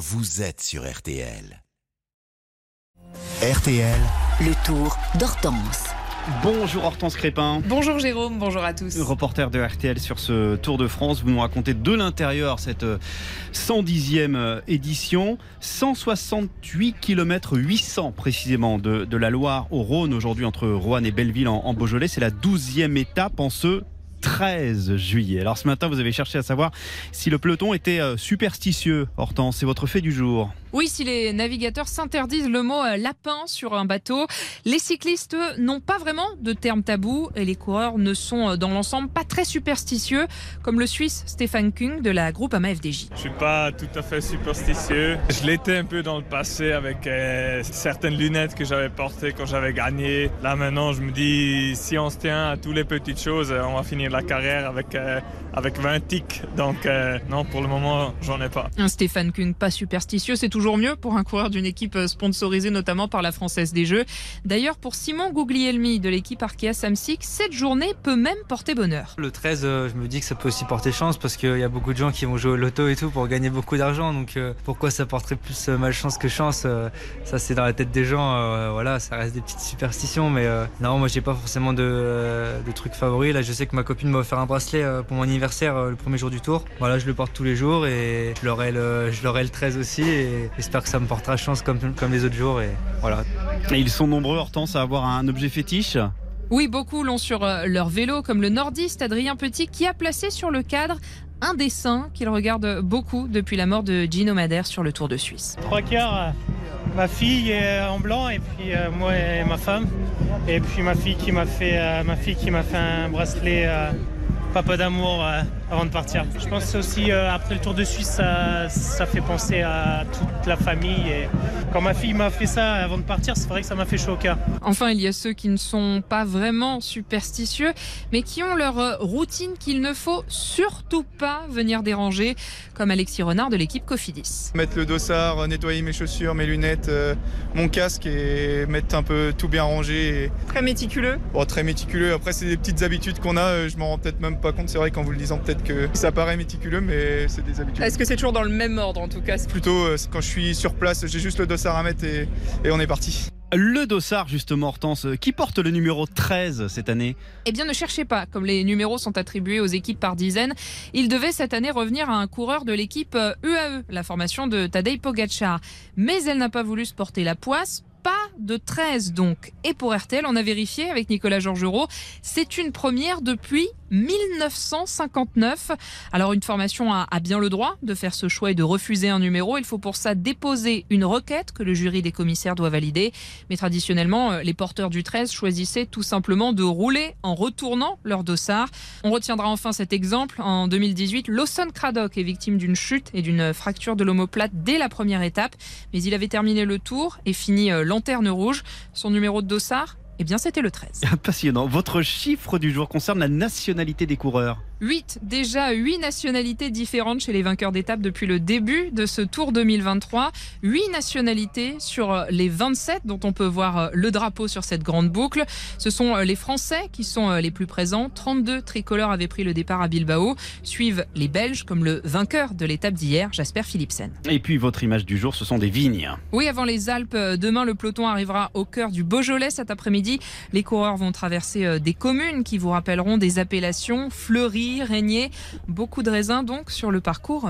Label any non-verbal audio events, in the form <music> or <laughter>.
vous êtes sur RTL. RTL, Le tour d'Hortense. Bonjour Hortense Crépin. Bonjour Jérôme, bonjour à tous. Reporter de RTL sur ce Tour de France, vous nous racontez de l'intérieur cette 110e euh, édition. 168 km 800 précisément de, de la Loire au Rhône aujourd'hui entre Roanne et Belleville en, en Beaujolais. C'est la 12e étape en ce 13 juillet. Alors ce matin, vous avez cherché à savoir si le peloton était euh, superstitieux. Hortense, c'est votre fait du jour. Oui, si les navigateurs s'interdisent le mot euh, lapin sur un bateau, les cyclistes n'ont pas vraiment de terme tabou et les coureurs ne sont euh, dans l'ensemble pas très superstitieux, comme le Suisse Stéphane Kung de la groupe AMA FDJ. Je suis pas tout à fait superstitieux. Je l'étais un peu dans le passé avec euh, certaines lunettes que j'avais portées quand j'avais gagné. Là maintenant, je me dis si on se tient à toutes les petites choses, on va finir la carrière avec euh, avec 20 tics. Donc euh, non, pour le moment, j'en ai pas. Un Stéphane Kung pas superstitieux, c'est toujours mieux pour un coureur d'une équipe euh, sponsorisée notamment par la Française des Jeux. D'ailleurs, pour Simon Guglielmi de l'équipe Arkea Samsic, cette journée peut même porter bonheur. Le 13, euh, je me dis que ça peut aussi porter chance parce qu'il y a beaucoup de gens qui vont jouer au loto et tout pour gagner beaucoup d'argent. Donc euh, pourquoi ça porterait plus euh, malchance que chance euh, Ça c'est dans la tête des gens. euh, voilà, ça reste des petites superstitions. Mais euh, non, moi j'ai pas forcément de, euh, de trucs favoris. Là, je sais que ma copine m'a offert un bracelet euh, pour mon anniversaire euh, le premier jour du tour. Voilà, je le porte tous les jours et je l'aurai le, je l'aurai le 13 aussi. Et j'espère que ça me portera chance comme, comme les autres jours. Et voilà. Et ils sont nombreux, Hortense, à avoir un objet fétiche? Oui, beaucoup l'ont sur euh, leur vélo, comme le nordiste Adrien Petit qui a placé sur le cadre un dessin qu'il regarde beaucoup depuis la mort de Gino Madère sur le Tour de Suisse. Trois quarts, ma fille est en blanc et puis euh, moi et ma femme. Et puis ma fille qui m'a fait, euh, ma fille qui m'a fait un bracelet euh, papa d'amour euh, avant de partir. Je pense aussi euh, après le Tour de Suisse, ça, ça fait penser à toute la famille. Et quand ma fille m'a fait ça avant de partir, c'est vrai que ça m'a fait chaud au cœur. Enfin, il y a ceux qui ne sont pas vraiment superstitieux, mais qui ont leur euh, routine qu'il ne faut surtout pas venir déranger, comme Alexis Renard de l'équipe Cofidis. Mettre le dossard, nettoyer mes chaussures, mes lunettes, euh, mon casque et mettre un peu tout bien rangé. Et... Très méticuleux. Bon, très méticuleux. Après, c'est des petites habitudes qu'on a. Je m'en rends peut-être même pas compte. C'est vrai qu'en vous le disant, peut-être que ça paraît méticuleux, mais c'est des habitudes. Est-ce que c'est toujours dans le même ordre en tout cas? Plutôt, euh, quand je suis sur place, j'ai juste le dossard à mettre et, et on est parti. Le dossard, justement, Hortense, qui porte le numéro 13 cette année? Eh bien, ne cherchez pas. Comme les numéros sont attribués aux équipes par dizaines, il devait cette année revenir à un coureur de l'équipe euh, UAE, la formation de Tadej Pogacar. Mais elle n'a pas voulu se porter la poisse. Pas de 13 donc. Et pour RTL, on a vérifié avec Nicolas Georgerot, c'est une première depuis 1959. Alors une formation a, bien le droit de faire ce choix et de refuser un numéro. Il faut pour ça déposer une requête que le jury des commissaires doit valider. Mais traditionnellement, euh, les porteurs du 13 choisissaient tout simplement de rouler en retournant leur dossard. On retiendra enfin cet exemple. En 2018, Lawson Craddock est victime d'une chute et d'une fracture de l'omoplate dès la première étape. Mais il avait terminé le tour et fini euh, lanterne rouge. Son numéro de dossard eh bien, c'était le 13. <laughs> Passionnant. Votre chiffre du jour concerne la nationalité des coureurs. 8, déjà 8 nationalités différentes chez les vainqueurs d'étape depuis le début de ce Tour 2023. 8 nationalités sur les 27 dont on peut voir le drapeau sur cette grande boucle. Ce sont les Français qui sont les plus présents. 32 tricolores avaient pris le départ à Bilbao. Suivent les Belges comme le vainqueur de l'étape d'hier, Jasper Philipsen. Et puis votre image du jour, ce sont des vignes. Oui, avant les Alpes, demain le peloton arrivera au cœur du Beaujolais cet après-midi. Les coureurs vont traverser des communes qui vous rappelleront des appellations Fleury, Régnier, beaucoup de raisins donc sur le parcours.